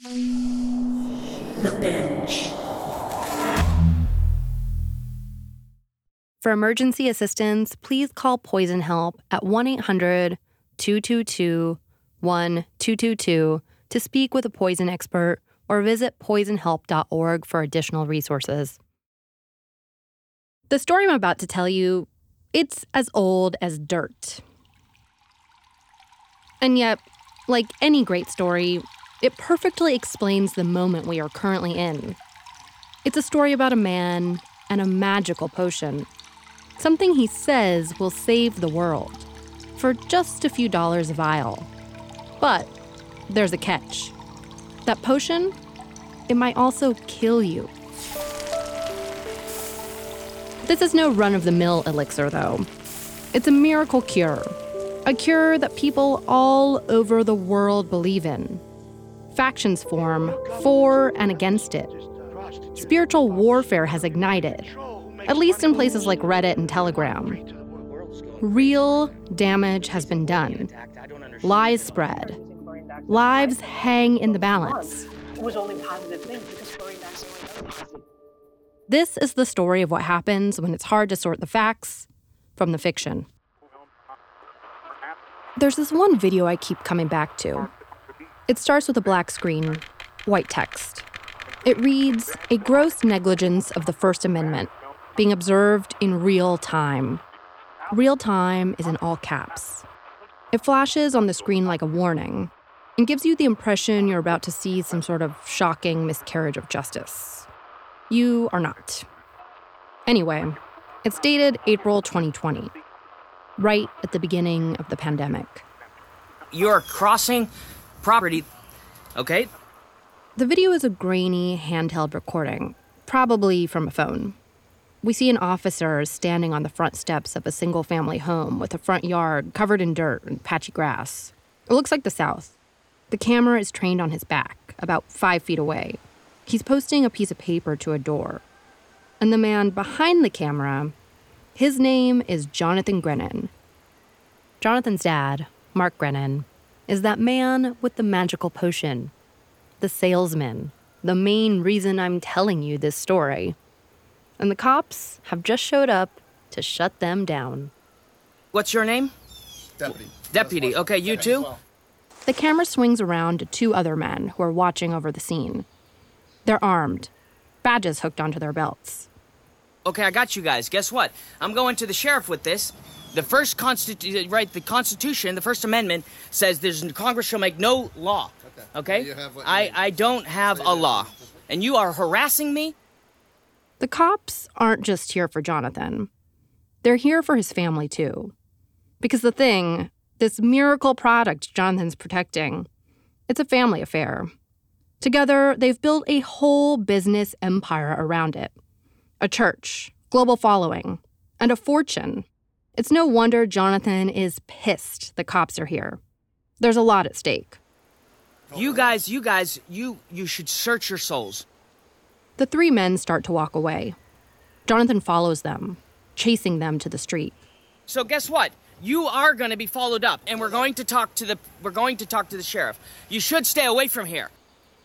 The Bench. For emergency assistance, please call Poison Help at 1 800 222 1222 to speak with a poison expert or visit poisonhelp.org for additional resources. The story I'm about to tell you, it's as old as dirt. And yet, like any great story, it perfectly explains the moment we are currently in. It's a story about a man and a magical potion. Something he says will save the world for just a few dollars a vial. But there's a catch. That potion, it might also kill you. This is no run of the mill elixir, though. It's a miracle cure, a cure that people all over the world believe in. Factions form for and against it. Spiritual warfare has ignited, at least in places like Reddit and Telegram. Real damage has been done. Lies spread. Lives hang in the balance. This is the story of what happens when it's hard to sort the facts from the fiction. There's this one video I keep coming back to. It starts with a black screen, white text. It reads A gross negligence of the First Amendment being observed in real time. Real time is in all caps. It flashes on the screen like a warning and gives you the impression you're about to see some sort of shocking miscarriage of justice. You are not. Anyway, it's dated April 2020, right at the beginning of the pandemic. You're crossing property, okay? The video is a grainy handheld recording, probably from a phone. We see an officer standing on the front steps of a single family home with a front yard covered in dirt and patchy grass. It looks like the South. The camera is trained on his back, about five feet away. He's posting a piece of paper to a door. And the man behind the camera, his name is Jonathan Grenon. Jonathan's dad, Mark Grenon, is that man with the magical potion, the salesman, the main reason I'm telling you this story and the cops have just showed up to shut them down. What's your name? Deputy. Deputy. Okay, you too? The camera swings around to two other men who are watching over the scene. They're armed, badges hooked onto their belts. Okay, I got you guys. Guess what? I'm going to the sheriff with this. The first constitution, right? The Constitution, the First Amendment says there's Congress shall make no law. Okay. okay? I I don't have a law, and you are harassing me. The cops aren't just here for Jonathan, they're here for his family too. Because the thing, this miracle product Jonathan's protecting, it's a family affair. Together, they've built a whole business empire around it a church, global following, and a fortune. It's no wonder Jonathan is pissed the cops are here. There's a lot at stake. You guys, you guys, you you should search your souls. The three men start to walk away. Jonathan follows them, chasing them to the street. So guess what? You are going to be followed up and we're going to talk to the we're going to talk to the sheriff. You should stay away from here.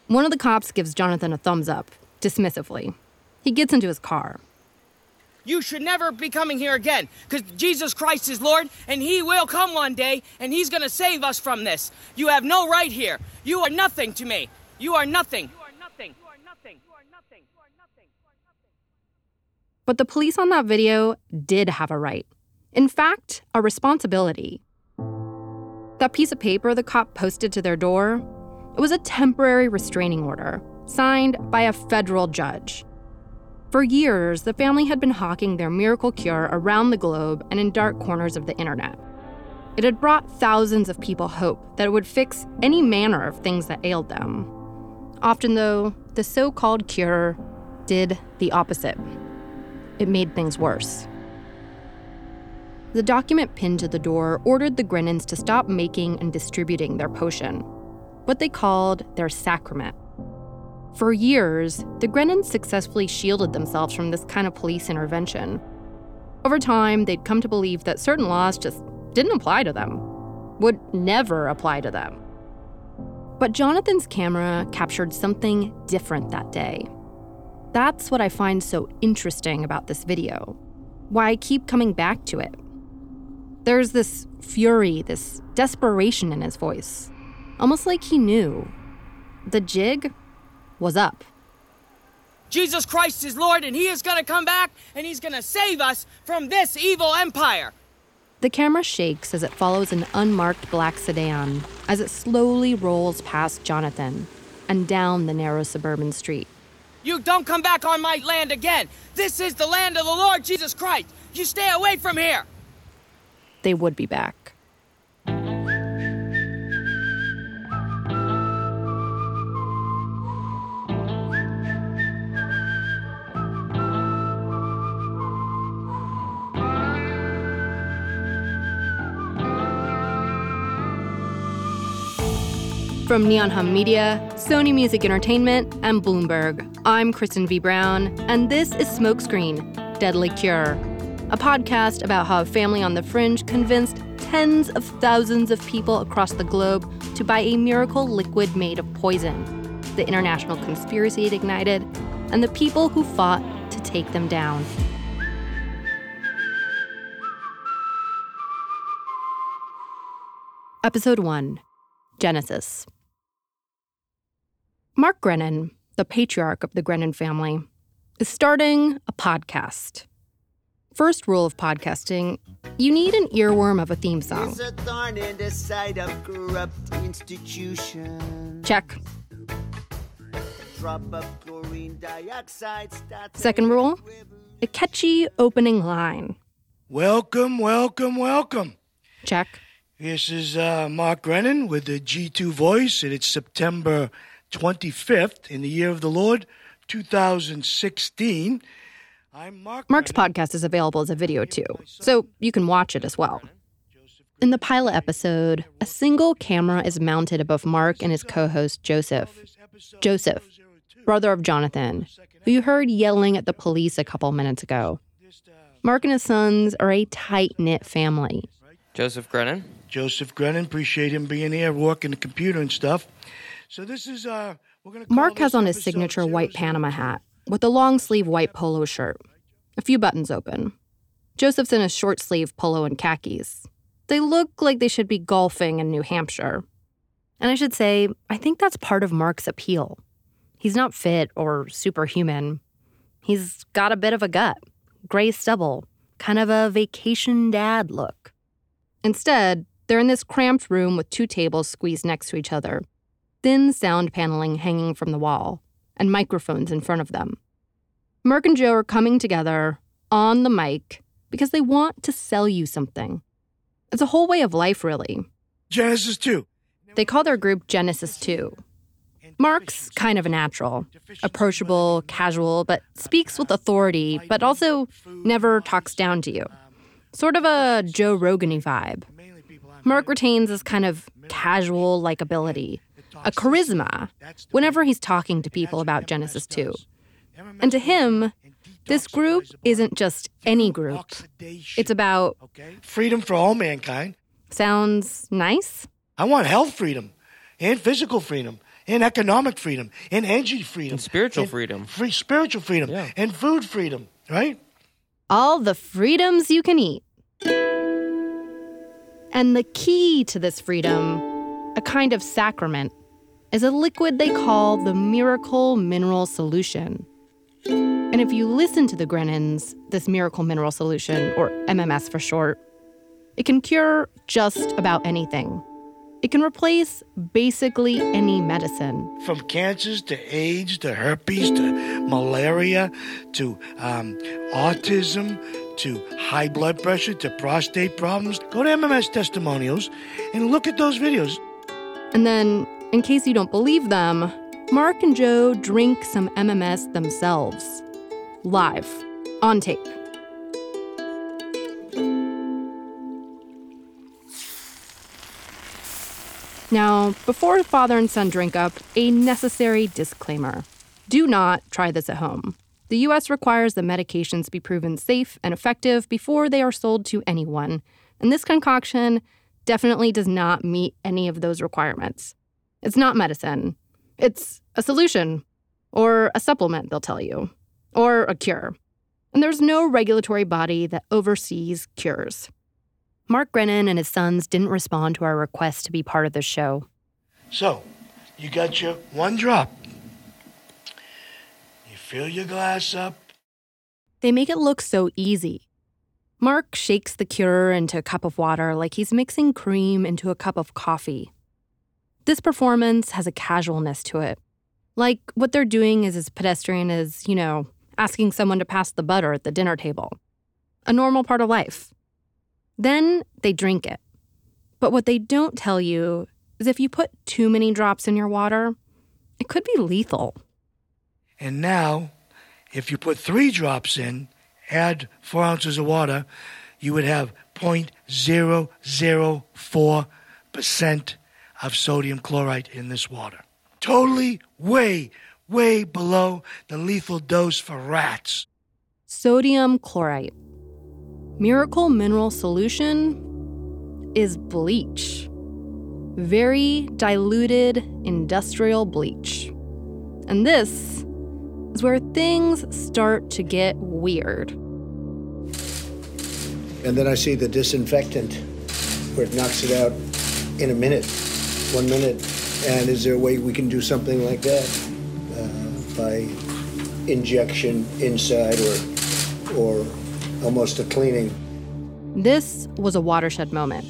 One of the cops gives Jonathan a thumbs up, dismissively. He gets into his car. You should never be coming here again because Jesus Christ is Lord and He will come one day and He's going to save us from this. You have no right here. You are nothing to me. You are nothing. But the police on that video did have a right. In fact, a responsibility. That piece of paper the cop posted to their door, it was a temporary restraining order signed by a federal judge. For years, the family had been hawking their miracle cure around the globe and in dark corners of the internet. It had brought thousands of people hope that it would fix any manner of things that ailed them. Often, though, the so called cure did the opposite it made things worse. The document pinned to the door ordered the Grenons to stop making and distributing their potion, what they called their sacrament. For years, the Grenons successfully shielded themselves from this kind of police intervention. Over time, they'd come to believe that certain laws just didn't apply to them, would never apply to them. But Jonathan's camera captured something different that day. That's what I find so interesting about this video, why I keep coming back to it. There's this fury, this desperation in his voice, almost like he knew. The jig was up. Jesus Christ is Lord, and He is going to come back, and He's going to save us from this evil empire. The camera shakes as it follows an unmarked black sedan as it slowly rolls past Jonathan and down the narrow suburban street. You don't come back on my land again. This is the land of the Lord Jesus Christ. You stay away from here. They would be back. From Neon Hum Media, Sony Music Entertainment, and Bloomberg, I'm Kristen V. Brown, and this is Smokescreen Deadly Cure, a podcast about how a family on the fringe convinced tens of thousands of people across the globe to buy a miracle liquid made of poison, the international conspiracy it ignited, and the people who fought to take them down. Episode 1 Genesis. Mark Grenon, the patriarch of the Grenon family, is starting a podcast. First rule of podcasting you need an earworm of a theme song. A thorn in the side of corrupt institutions. Check. Drop of chlorine dioxide Second rule a catchy opening line. Welcome, welcome, welcome. Check. This is uh, Mark Grenon with the G2 Voice, and it's September 25th in the year of the Lord, 2016. I'm Mark. Mark's Grenon. podcast is available as a video too, so you can watch it as well. In the pilot episode, a single camera is mounted above Mark and his co host, Joseph. Joseph, brother of Jonathan, who you heard yelling at the police a couple minutes ago. Uh, Mark and his sons are a tight knit family. Joseph Grenon. Joseph Grenon, appreciate him being here, working the computer and stuff. So this is uh, we're gonna. call Mark has on his signature white 002. Panama hat with a long sleeve white polo shirt, a few buttons open. Joseph's in a short sleeve polo and khakis. They look like they should be golfing in New Hampshire. And I should say, I think that's part of Mark's appeal. He's not fit or superhuman. He's got a bit of a gut, gray stubble, kind of a vacation dad look. Instead, they're in this cramped room with two tables squeezed next to each other, thin sound paneling hanging from the wall, and microphones in front of them. Mark and Joe are coming together on the mic because they want to sell you something. It's a whole way of life, really. Genesis 2. They call their group Genesis 2. Mark's kind of a natural, approachable, casual, but speaks with authority, but also never talks down to you. Sort of a Joe Rogan vibe. Mark retains this kind of casual likability, a charisma, whenever he's talking to people about Genesis 2. And to him, this group isn't just any group. It's about Freedom for all mankind. sounds nice? I want health freedom and physical freedom and economic freedom and energy freedom And spiritual and freedom. free spiritual freedom Yeah. and food freedom, right? all the freedoms you can eat. And the key to this freedom, a kind of sacrament, is a liquid they call the miracle mineral solution. And if you listen to the Grenons, this miracle mineral solution, or MMS for short, it can cure just about anything. It can replace basically any medicine. From cancers to AIDS to herpes to malaria to um, autism to high blood pressure to prostate problems. Go to MMS testimonials and look at those videos. And then, in case you don't believe them, Mark and Joe drink some MMS themselves. Live, on tape. Now, before father and son drink up, a necessary disclaimer. Do not try this at home. The US requires that medications be proven safe and effective before they are sold to anyone, and this concoction definitely does not meet any of those requirements. It's not medicine. It's a solution, or a supplement, they'll tell you, or a cure. And there's no regulatory body that oversees cures. Mark Grenon and his sons didn't respond to our request to be part of the show. So, you got your one drop. You fill your glass up. They make it look so easy. Mark shakes the cure into a cup of water like he's mixing cream into a cup of coffee. This performance has a casualness to it. Like what they're doing is as pedestrian as, you know, asking someone to pass the butter at the dinner table. A normal part of life. Then they drink it. But what they don't tell you is if you put too many drops in your water, it could be lethal. And now, if you put three drops in, add four ounces of water, you would have 0.004% of sodium chlorite in this water. Totally way, way below the lethal dose for rats. Sodium chlorite. Miracle mineral solution is bleach. Very diluted industrial bleach. And this is where things start to get weird. And then I see the disinfectant where it knocks it out in a minute, one minute. And is there a way we can do something like that uh, by injection inside or, or almost a cleaning? This was a watershed moment.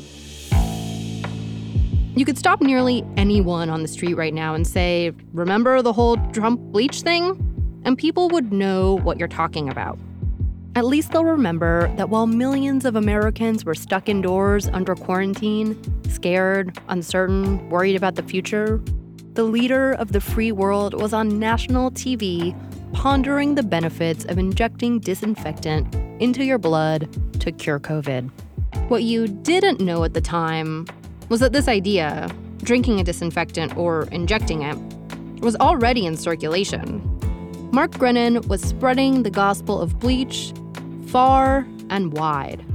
You could stop nearly anyone on the street right now and say, Remember the whole Trump bleach thing? And people would know what you're talking about. At least they'll remember that while millions of Americans were stuck indoors under quarantine, scared, uncertain, worried about the future, the leader of the free world was on national TV pondering the benefits of injecting disinfectant into your blood to cure COVID. What you didn't know at the time was that this idea, drinking a disinfectant or injecting it, was already in circulation. Mark Grenon was spreading the gospel of bleach far and wide.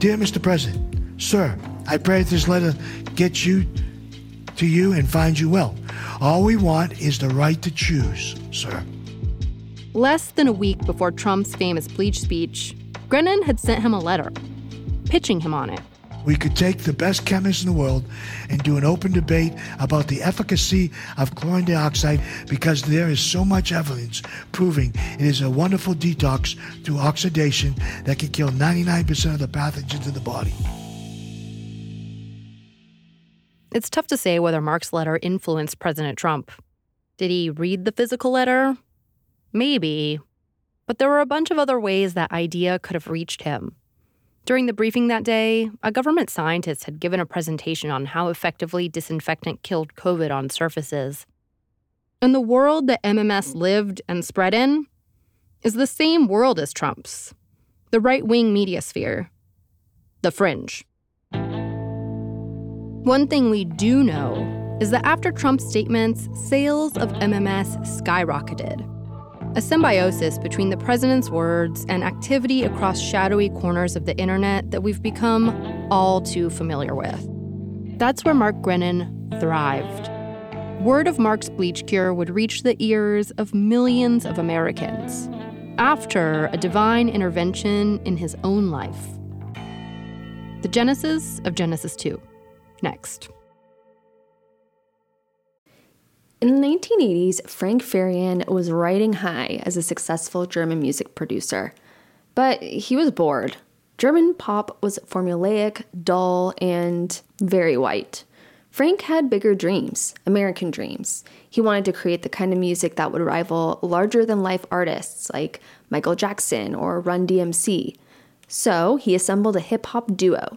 Dear Mr. President, sir, I pray that this letter gets you to you and finds you well. All we want is the right to choose, sir. Less than a week before Trump's famous bleach speech, Grenon had sent him a letter, pitching him on it. We could take the best chemists in the world and do an open debate about the efficacy of chlorine dioxide because there is so much evidence proving it is a wonderful detox through oxidation that can kill 99% of the pathogens in the body. It's tough to say whether Mark's letter influenced President Trump. Did he read the physical letter? Maybe. But there were a bunch of other ways that idea could have reached him. During the briefing that day, a government scientist had given a presentation on how effectively disinfectant killed COVID on surfaces. And the world that MMS lived and spread in is the same world as Trump's the right wing media sphere, the fringe. One thing we do know is that after Trump's statements, sales of MMS skyrocketed. A symbiosis between the president's words and activity across shadowy corners of the internet that we've become all too familiar with. That's where Mark Grenon thrived. Word of Mark's bleach cure would reach the ears of millions of Americans after a divine intervention in his own life. The genesis of Genesis 2. Next. In the 1980s, Frank Farian was riding high as a successful German music producer. But he was bored. German pop was formulaic, dull, and very white. Frank had bigger dreams, American dreams. He wanted to create the kind of music that would rival larger than life artists like Michael Jackson or Run DMC. So he assembled a hip hop duo,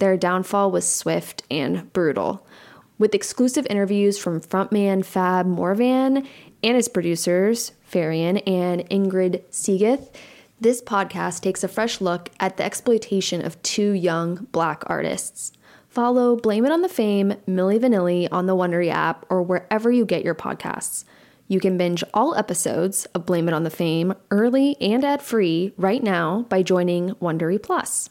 their downfall was swift and brutal. With exclusive interviews from frontman Fab Morvan and its producers, Farian and Ingrid Segieth, this podcast takes a fresh look at the exploitation of two young black artists. Follow Blame It on the Fame, Milli Vanilli on the Wondery app or wherever you get your podcasts. You can binge all episodes of Blame It on the Fame early and ad free right now by joining Wondery Plus.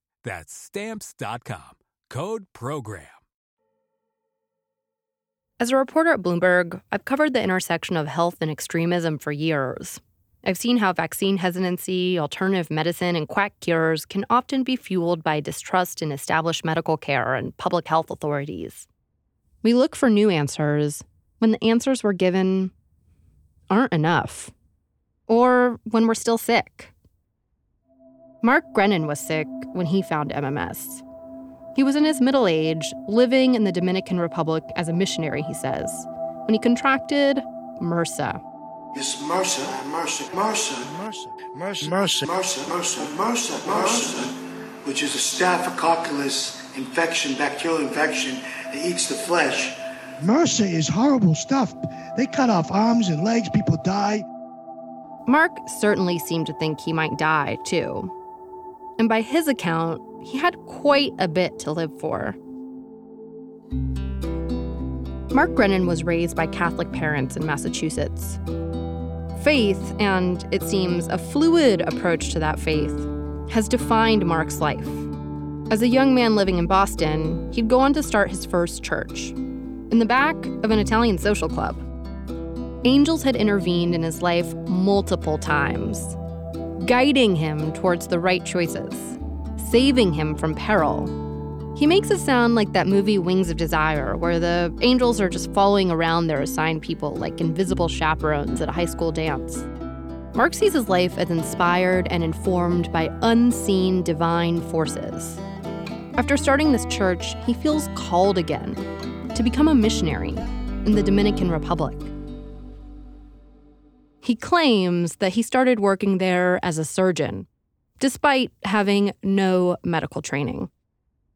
That's stamps.com. Code program. As a reporter at Bloomberg, I've covered the intersection of health and extremism for years. I've seen how vaccine hesitancy, alternative medicine, and quack cures can often be fueled by distrust in established medical care and public health authorities. We look for new answers when the answers we're given aren't enough, or when we're still sick. Mark Grenon was sick when he found MMS. He was in his middle age, living in the Dominican Republic as a missionary, he says, when he contracted MRSA. It's MRSA, MRSA, MRSA, MRSA, MRSA, MRSA, MRSA, MRSA, MRSA, MRSA, which is a staphylococcus infection, bacterial infection that eats the flesh. MRSA is horrible stuff. They cut off arms and legs, people die. Mark certainly seemed to think he might die, too. And by his account, he had quite a bit to live for. Mark Grenon was raised by Catholic parents in Massachusetts. Faith, and it seems a fluid approach to that faith, has defined Mark's life. As a young man living in Boston, he'd go on to start his first church in the back of an Italian social club. Angels had intervened in his life multiple times, guiding him towards the right choices, saving him from peril. He makes it sound like that movie Wings of Desire, where the angels are just following around their assigned people like invisible chaperones at a high school dance. Mark sees his life as inspired and informed by unseen divine forces. After starting this church, he feels called again to become a missionary in the Dominican Republic. He claims that he started working there as a surgeon, despite having no medical training.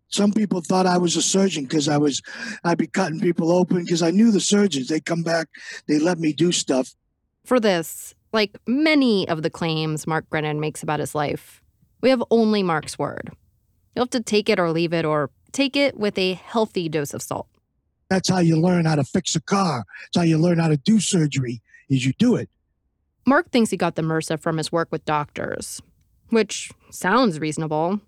Some people thought I was a surgeon because I was, I'd be cutting people open because I knew the surgeons. They come back, they let me do stuff. For this, like many of the claims Mark Grenon makes about his life, we have only Mark's word. You'll have to take it or leave it, or take it with a healthy dose of salt. That's how you learn how to fix a car. It's how you learn how to do surgery, is you do it. Mark thinks he got the MRSA from his work with doctors, which sounds reasonable.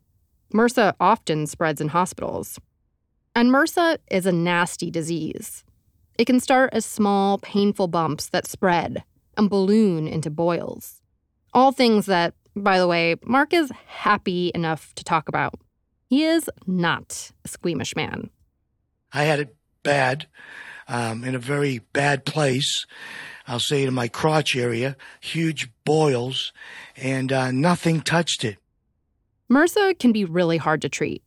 MRSA often spreads in hospitals. And MRSA is a nasty disease. It can start as small, painful bumps that spread and balloon into boils. All things that, by the way, Mark is happy enough to talk about. He is not a squeamish man. I had it bad, um, in a very bad place. I'll say it in my crotch area, huge boils, and uh, nothing touched it. MRSA can be really hard to treat.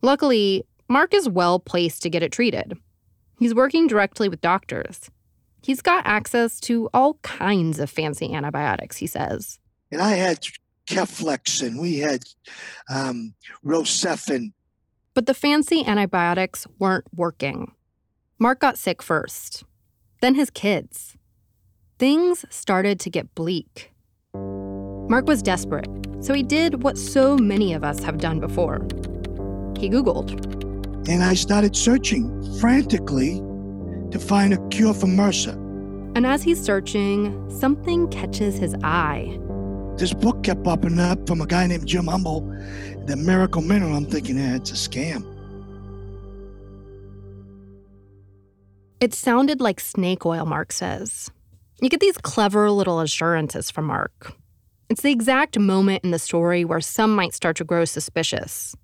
Luckily, Mark is well placed to get it treated. He's working directly with doctors. He's got access to all kinds of fancy antibiotics, he says. And I had Keflex and we had um, Rocephin. But the fancy antibiotics weren't working. Mark got sick first, then his kids. Things started to get bleak. Mark was desperate, so he did what so many of us have done before. He Googled. And I started searching frantically to find a cure for MRSA. And as he's searching, something catches his eye. this book kept popping up from a guy named Jim Humble, the Miracle Mineral. I'm thinking, eh, it's a scam. It sounded like snake oil, Mark says. You get these clever little assurances from Mark. It's the exact moment in the story where some might start to grow suspicious.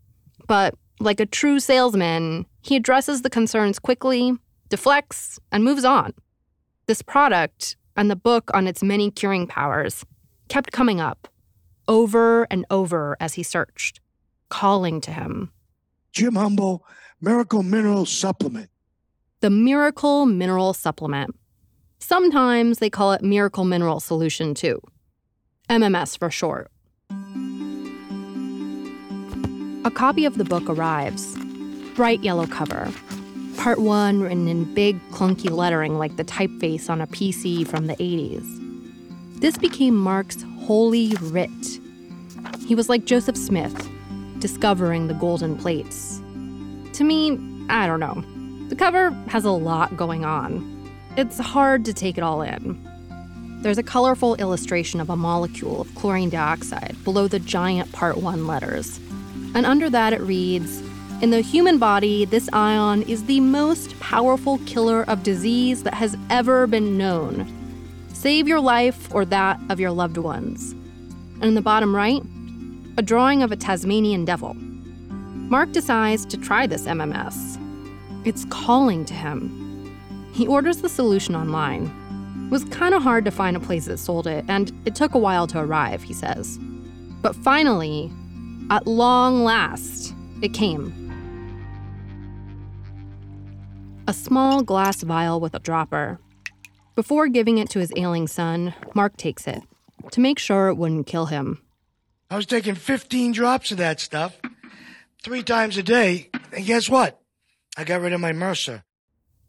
But like a true salesman, he addresses the concerns quickly, deflects, and moves on. This product and the book on its many curing powers kept coming up over and over as he searched, calling to him. Jim Humble, Miracle Mineral Supplement. The Miracle Mineral Supplement. Sometimes they call it Miracle Mineral Solution too. MMS for short. A copy of the book arrives. Bright yellow cover. Part 1 written in big, clunky lettering like the typeface on a PC from the 80s. This became Mark's holy writ. He was like Joseph Smith, discovering the golden plates. To me, I don't know. The cover has a lot going on. It's hard to take it all in. There's a colorful illustration of a molecule of chlorine dioxide below the giant Part 1 letters. And under that it reads In the human body, this ion is the most powerful killer of disease that has ever been known. Save your life or that of your loved ones. And in the bottom right, a drawing of a Tasmanian devil. Mark decides to try this MMS. It's calling to him. He orders the solution online. It was kind of hard to find a place that sold it, and it took a while to arrive, he says. But finally, at long last, it came. A small glass vial with a dropper. Before giving it to his ailing son, Mark takes it to make sure it wouldn't kill him. I was taking 15 drops of that stuff three times a day, and guess what? I got rid of my MRSA.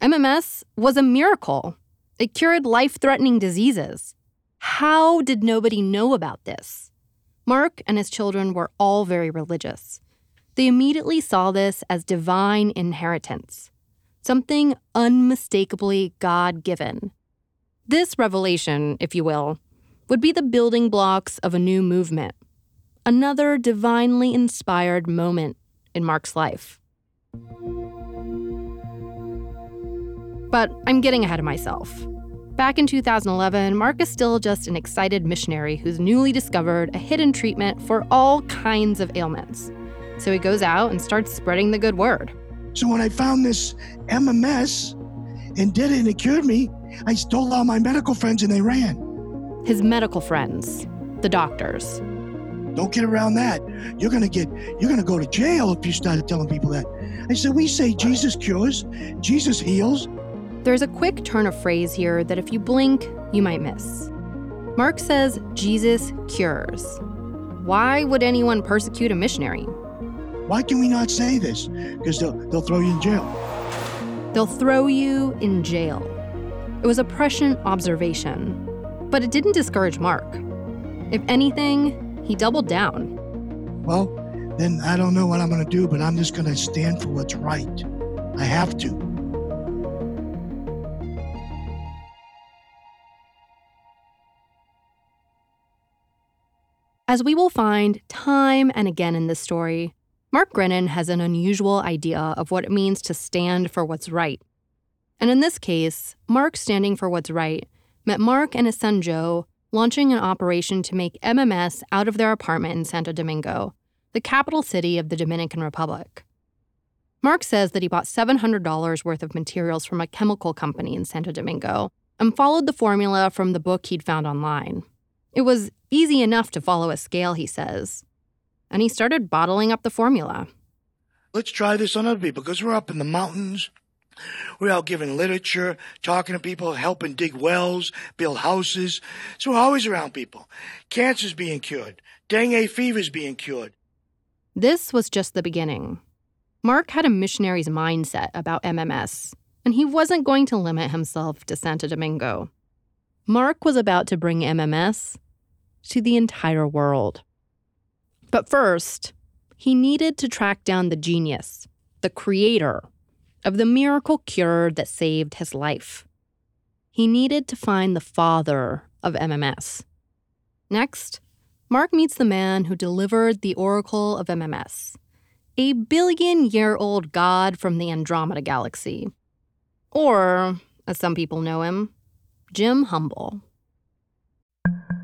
MMS was a miracle. It cured life threatening diseases. How did nobody know about this? Mark and his children were all very religious. They immediately saw this as divine inheritance, something unmistakably God given. This revelation, if you will, would be the building blocks of a new movement, another divinely inspired moment in Mark's life. But I'm getting ahead of myself. Back in 2011, Mark is still just an excited missionary who's newly discovered a hidden treatment for all kinds of ailments. So he goes out and starts spreading the good word. So when I found this MMS and did it and it cured me, I told all my medical friends and they ran. His medical friends, the doctors. Don't get around that. You're gonna get you're gonna go to jail if you start telling people that. I said, we say Jesus cures, Jesus heals. There's a quick turn of phrase here that if you blink, you might miss. Mark says Jesus cures. Why would anyone persecute a missionary? Why can we not say this? Because they'll, they'll throw you in jail. They'll throw you in jail. It was a prescient observation, but it didn't discourage Mark. If anything, he doubled down. Well, then I don't know what I'm going to do, but I'm just going to stand for what's right. I have to. As we will find time and again in this story, Mark Grenon has an unusual idea of what it means to stand for what's right. And in this case, Mark standing for what's right meant Mark and his son Joe launching an operation to make MMS out of their apartment in Santo Domingo, the capital city of the Dominican Republic. Mark says that he bought $700 worth of materials from a chemical company in Santo Domingo and followed the formula from the book he'd found online. It was easy enough to follow a scale, he says. And he started bottling up the formula. Let's try this on other people because we're up in the mountains. We're out giving literature, talking to people, helping dig wells, build houses. So we're always around people. Cancer's being cured. Dengue fever's being cured. This was just the beginning. Mark had a missionary's mindset about MMS, and he wasn't going to limit himself to Santo Domingo. Mark was about to bring MMS to the entire world. But first, he needed to track down the genius, the creator of the miracle cure that saved his life. He needed to find the father of MMS. Next, Mark meets the man who delivered the oracle of MMS, a billion year old god from the Andromeda Galaxy. Or, as some people know him, Jim Humble.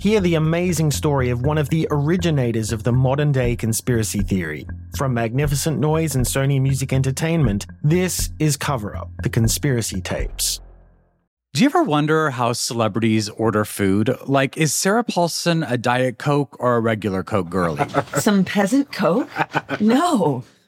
Hear the amazing story of one of the originators of the modern day conspiracy theory. From Magnificent Noise and Sony Music Entertainment, this is Cover Up The Conspiracy Tapes. Do you ever wonder how celebrities order food? Like, is Sarah Paulson a Diet Coke or a regular Coke girlie? Some peasant Coke? No.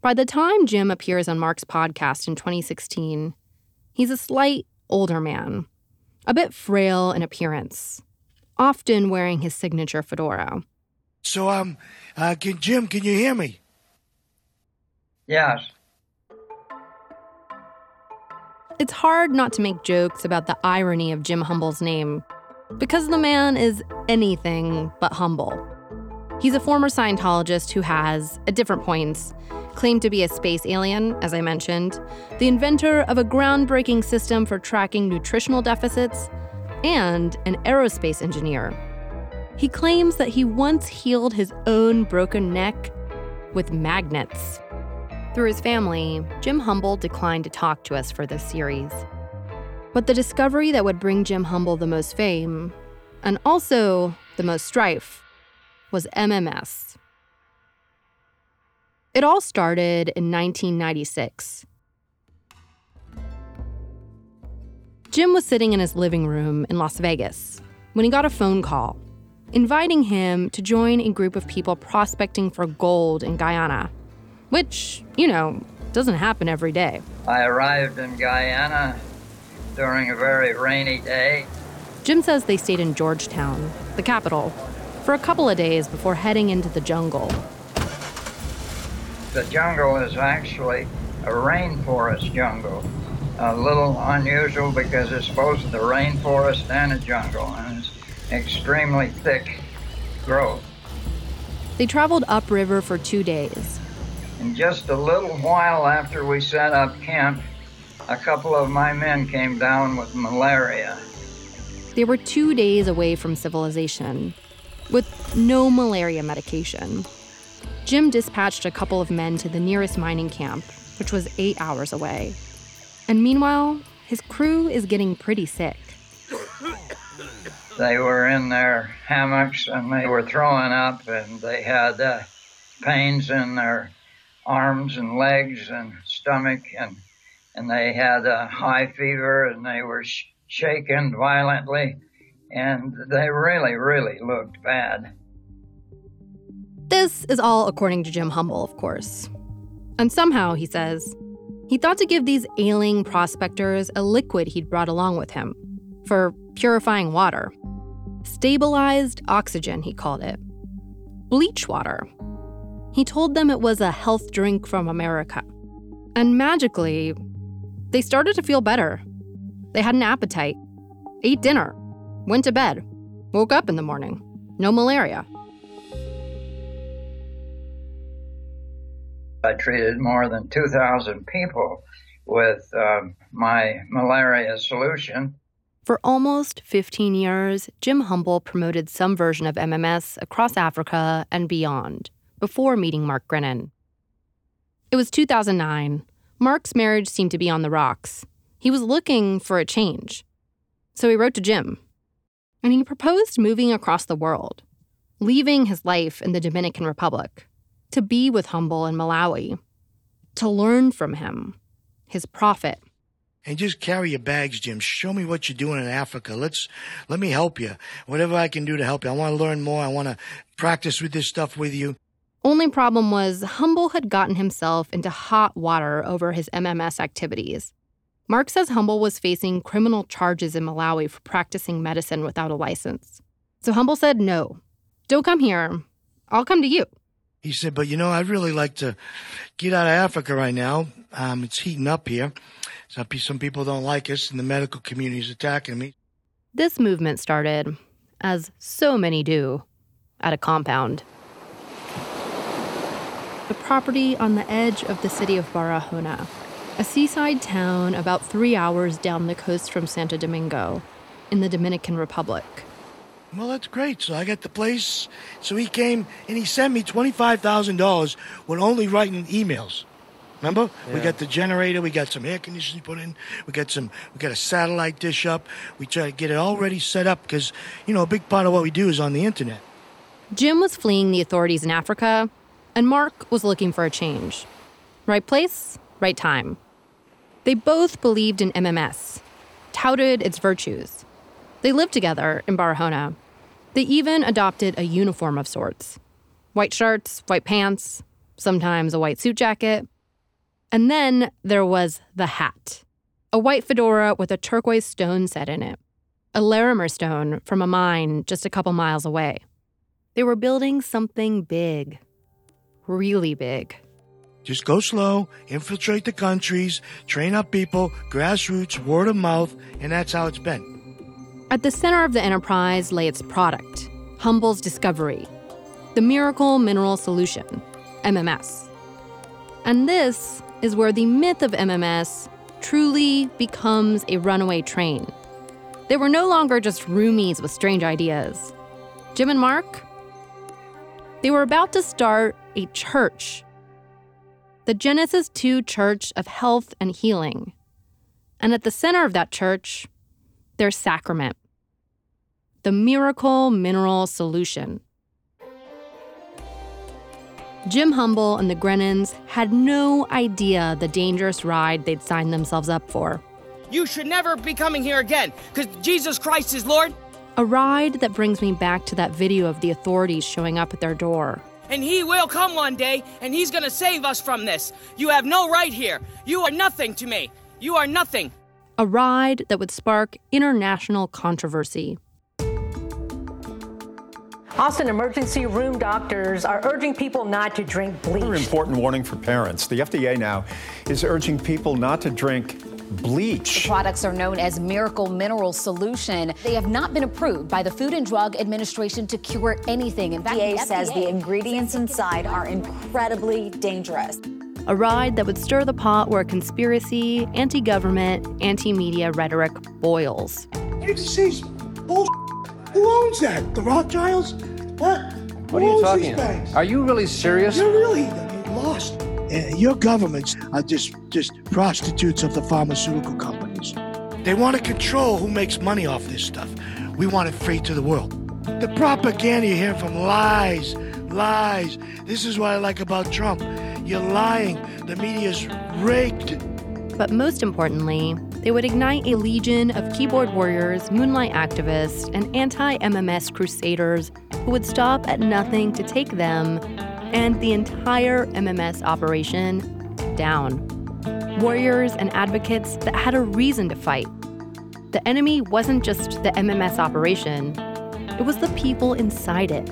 By the time Jim appears on Mark's podcast in 2016, he's a slight older man, a bit frail in appearance, often wearing his signature fedora. So, um, uh, can, Jim, can you hear me? Yes. It's hard not to make jokes about the irony of Jim Humble's name, because the man is anything but humble. He's a former Scientologist who has, at different points, claimed to be a space alien, as I mentioned, the inventor of a groundbreaking system for tracking nutritional deficits, and an aerospace engineer. He claims that he once healed his own broken neck with magnets. Through his family, Jim Humble declined to talk to us for this series. But the discovery that would bring Jim Humble the most fame, and also the most strife, was MMS. It all started in 1996. Jim was sitting in his living room in Las Vegas when he got a phone call inviting him to join a group of people prospecting for gold in Guyana, which, you know, doesn't happen every day. I arrived in Guyana during a very rainy day. Jim says they stayed in Georgetown, the capital, for a couple of days before heading into the jungle the jungle is actually a rainforest jungle. A little unusual because it's both the rainforest and a jungle, and it's extremely thick growth. They traveled upriver for two days. And just a little while after we set up camp, a couple of my men came down with malaria. They were two days away from civilization, with no malaria medication. Jim dispatched a couple of men to the nearest mining camp, which was eight hours away. And meanwhile, his crew is getting pretty sick. They were in their hammocks and they were throwing up, and they had uh, pains in their arms and legs and stomach, and and they had a high fever and they were sh- shaken violently, and they really, really looked bad. This is all according to Jim Humble, of course. And somehow, he says, he thought to give these ailing prospectors a liquid he'd brought along with him for purifying water. Stabilized oxygen, he called it. Bleach water. He told them it was a health drink from America. And magically, they started to feel better. They had an appetite, ate dinner, went to bed, woke up in the morning. No malaria. I treated more than 2,000 people with um, my malaria solution. For almost 15 years, Jim Humble promoted some version of MMS across Africa and beyond before meeting Mark Grenon. It was 2009. Mark's marriage seemed to be on the rocks. He was looking for a change. So he wrote to Jim. And he proposed moving across the world, leaving his life in the Dominican Republic to be with Humble in Malawi, to learn from him, his prophet. And just carry your bags, Jim. Show me what you're doing in Africa. Let's, let me help you. Whatever I can do to help you. I want to learn more. I want to practice with this stuff with you. Only problem was Humble had gotten himself into hot water over his MMS activities. Mark says Humble was facing criminal charges in Malawi for practicing medicine without a license. So Humble said, No, don't come here. I'll come to you. He said, but you know, I'd really like to get out of Africa right now. Um, it's heating up here. Some, some people don't like us, and the medical community is attacking me. This movement started, as so many do, at a compound. The property on the edge of the city of Barahona, a seaside town about three hours down the coast from Santo Domingo in the Dominican Republic. Well, that's great. So I got the place. So he came and he sent me $25,000 with only writing emails. Remember? Yeah. We got the generator, we got some air conditioning put in, we got some we got a satellite dish up. We try to get it already set up because, you know, a big part of what we do is on the internet. Jim was fleeing the authorities in Africa and Mark was looking for a change. Right place, right time. They both believed in MMS, touted its virtues. They lived together in Barahona. They even adopted a uniform of sorts white shirts, white pants, sometimes a white suit jacket. And then there was the hat a white fedora with a turquoise stone set in it, a Larimar stone from a mine just a couple miles away. They were building something big, really big. Just go slow, infiltrate the countries, train up people, grassroots, word of mouth, and that's how it's been. At the center of the enterprise lay its product, Humble's discovery, the Miracle Mineral Solution, MMS. And this is where the myth of MMS truly becomes a runaway train. They were no longer just roomies with strange ideas. Jim and Mark, they were about to start a church. The Genesis 2 Church of Health and Healing. And at the center of that church, their sacrament the Miracle Mineral Solution. Jim Humble and the Grenons had no idea the dangerous ride they'd signed themselves up for. You should never be coming here again, because Jesus Christ is Lord. A ride that brings me back to that video of the authorities showing up at their door. And he will come one day, and he's gonna save us from this. You have no right here. You are nothing to me. You are nothing. A ride that would spark international controversy. Austin emergency room doctors are urging people not to drink bleach. Another important warning for parents. The FDA now is urging people not to drink bleach. The products are known as Miracle Mineral Solution. They have not been approved by the Food and Drug Administration to cure anything. In fact, the FDA says the ingredients inside are incredibly dangerous. A ride that would stir the pot where conspiracy, anti government, anti media rhetoric boils. It's bullshit. Who owns that? The Rothschilds? What? What are you talking about? Are you really serious? You're really lost. Uh, your governments are just just prostitutes of the pharmaceutical companies. They want to control who makes money off this stuff. We want it free to the world. The propaganda you hear from lies, lies. This is what I like about Trump. You're lying. The media's rigged. But most importantly, they would ignite a legion of keyboard warriors, moonlight activists, and anti MMS crusaders who would stop at nothing to take them and the entire MMS operation down. Warriors and advocates that had a reason to fight. The enemy wasn't just the MMS operation, it was the people inside it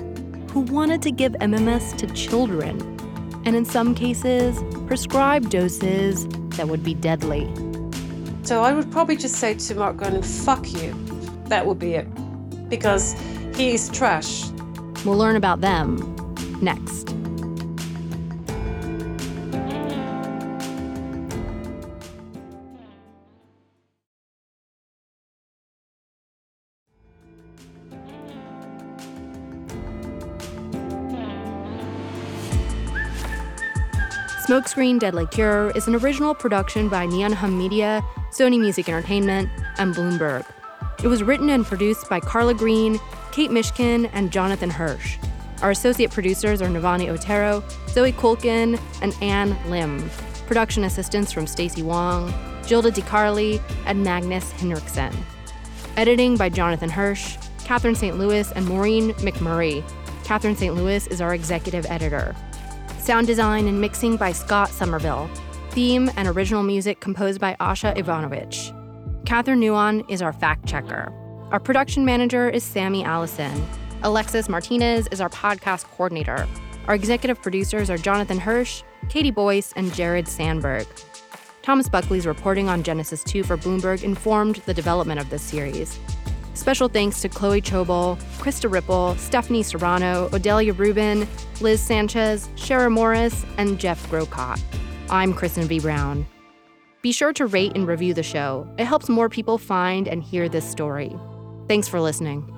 who wanted to give MMS to children, and in some cases, prescribed doses that would be deadly. So I would probably just say to Mark Grenon, fuck you. That would be it. Because he's trash. We'll learn about them next. Smokescreen Deadly Cure is an original production by Neon Hum Media, Sony Music Entertainment, and Bloomberg. It was written and produced by Carla Green, Kate Mishkin, and Jonathan Hirsch. Our associate producers are Navani Otero, Zoe Kulkin, and Anne Lim. Production assistance from Stacy Wong. Gilda DiCarli, and Magnus Henriksen. Editing by Jonathan Hirsch, Catherine St. Louis, and Maureen McMurray. Catherine St. Louis is our executive editor. Sound design and mixing by Scott Somerville. Theme and original music composed by Asha Ivanovich. Catherine Nuon is our fact checker. Our production manager is Sammy Allison. Alexis Martinez is our podcast coordinator. Our executive producers are Jonathan Hirsch, Katie Boyce, and Jared Sandberg. Thomas Buckley's reporting on Genesis 2 for Bloomberg informed the development of this series. Special thanks to Chloe Chobol, Krista Ripple, Stephanie Serrano, Odelia Rubin, Liz Sanchez, Shara Morris, and Jeff Grocott. I'm Kristen V. Brown. Be sure to rate and review the show. It helps more people find and hear this story. Thanks for listening.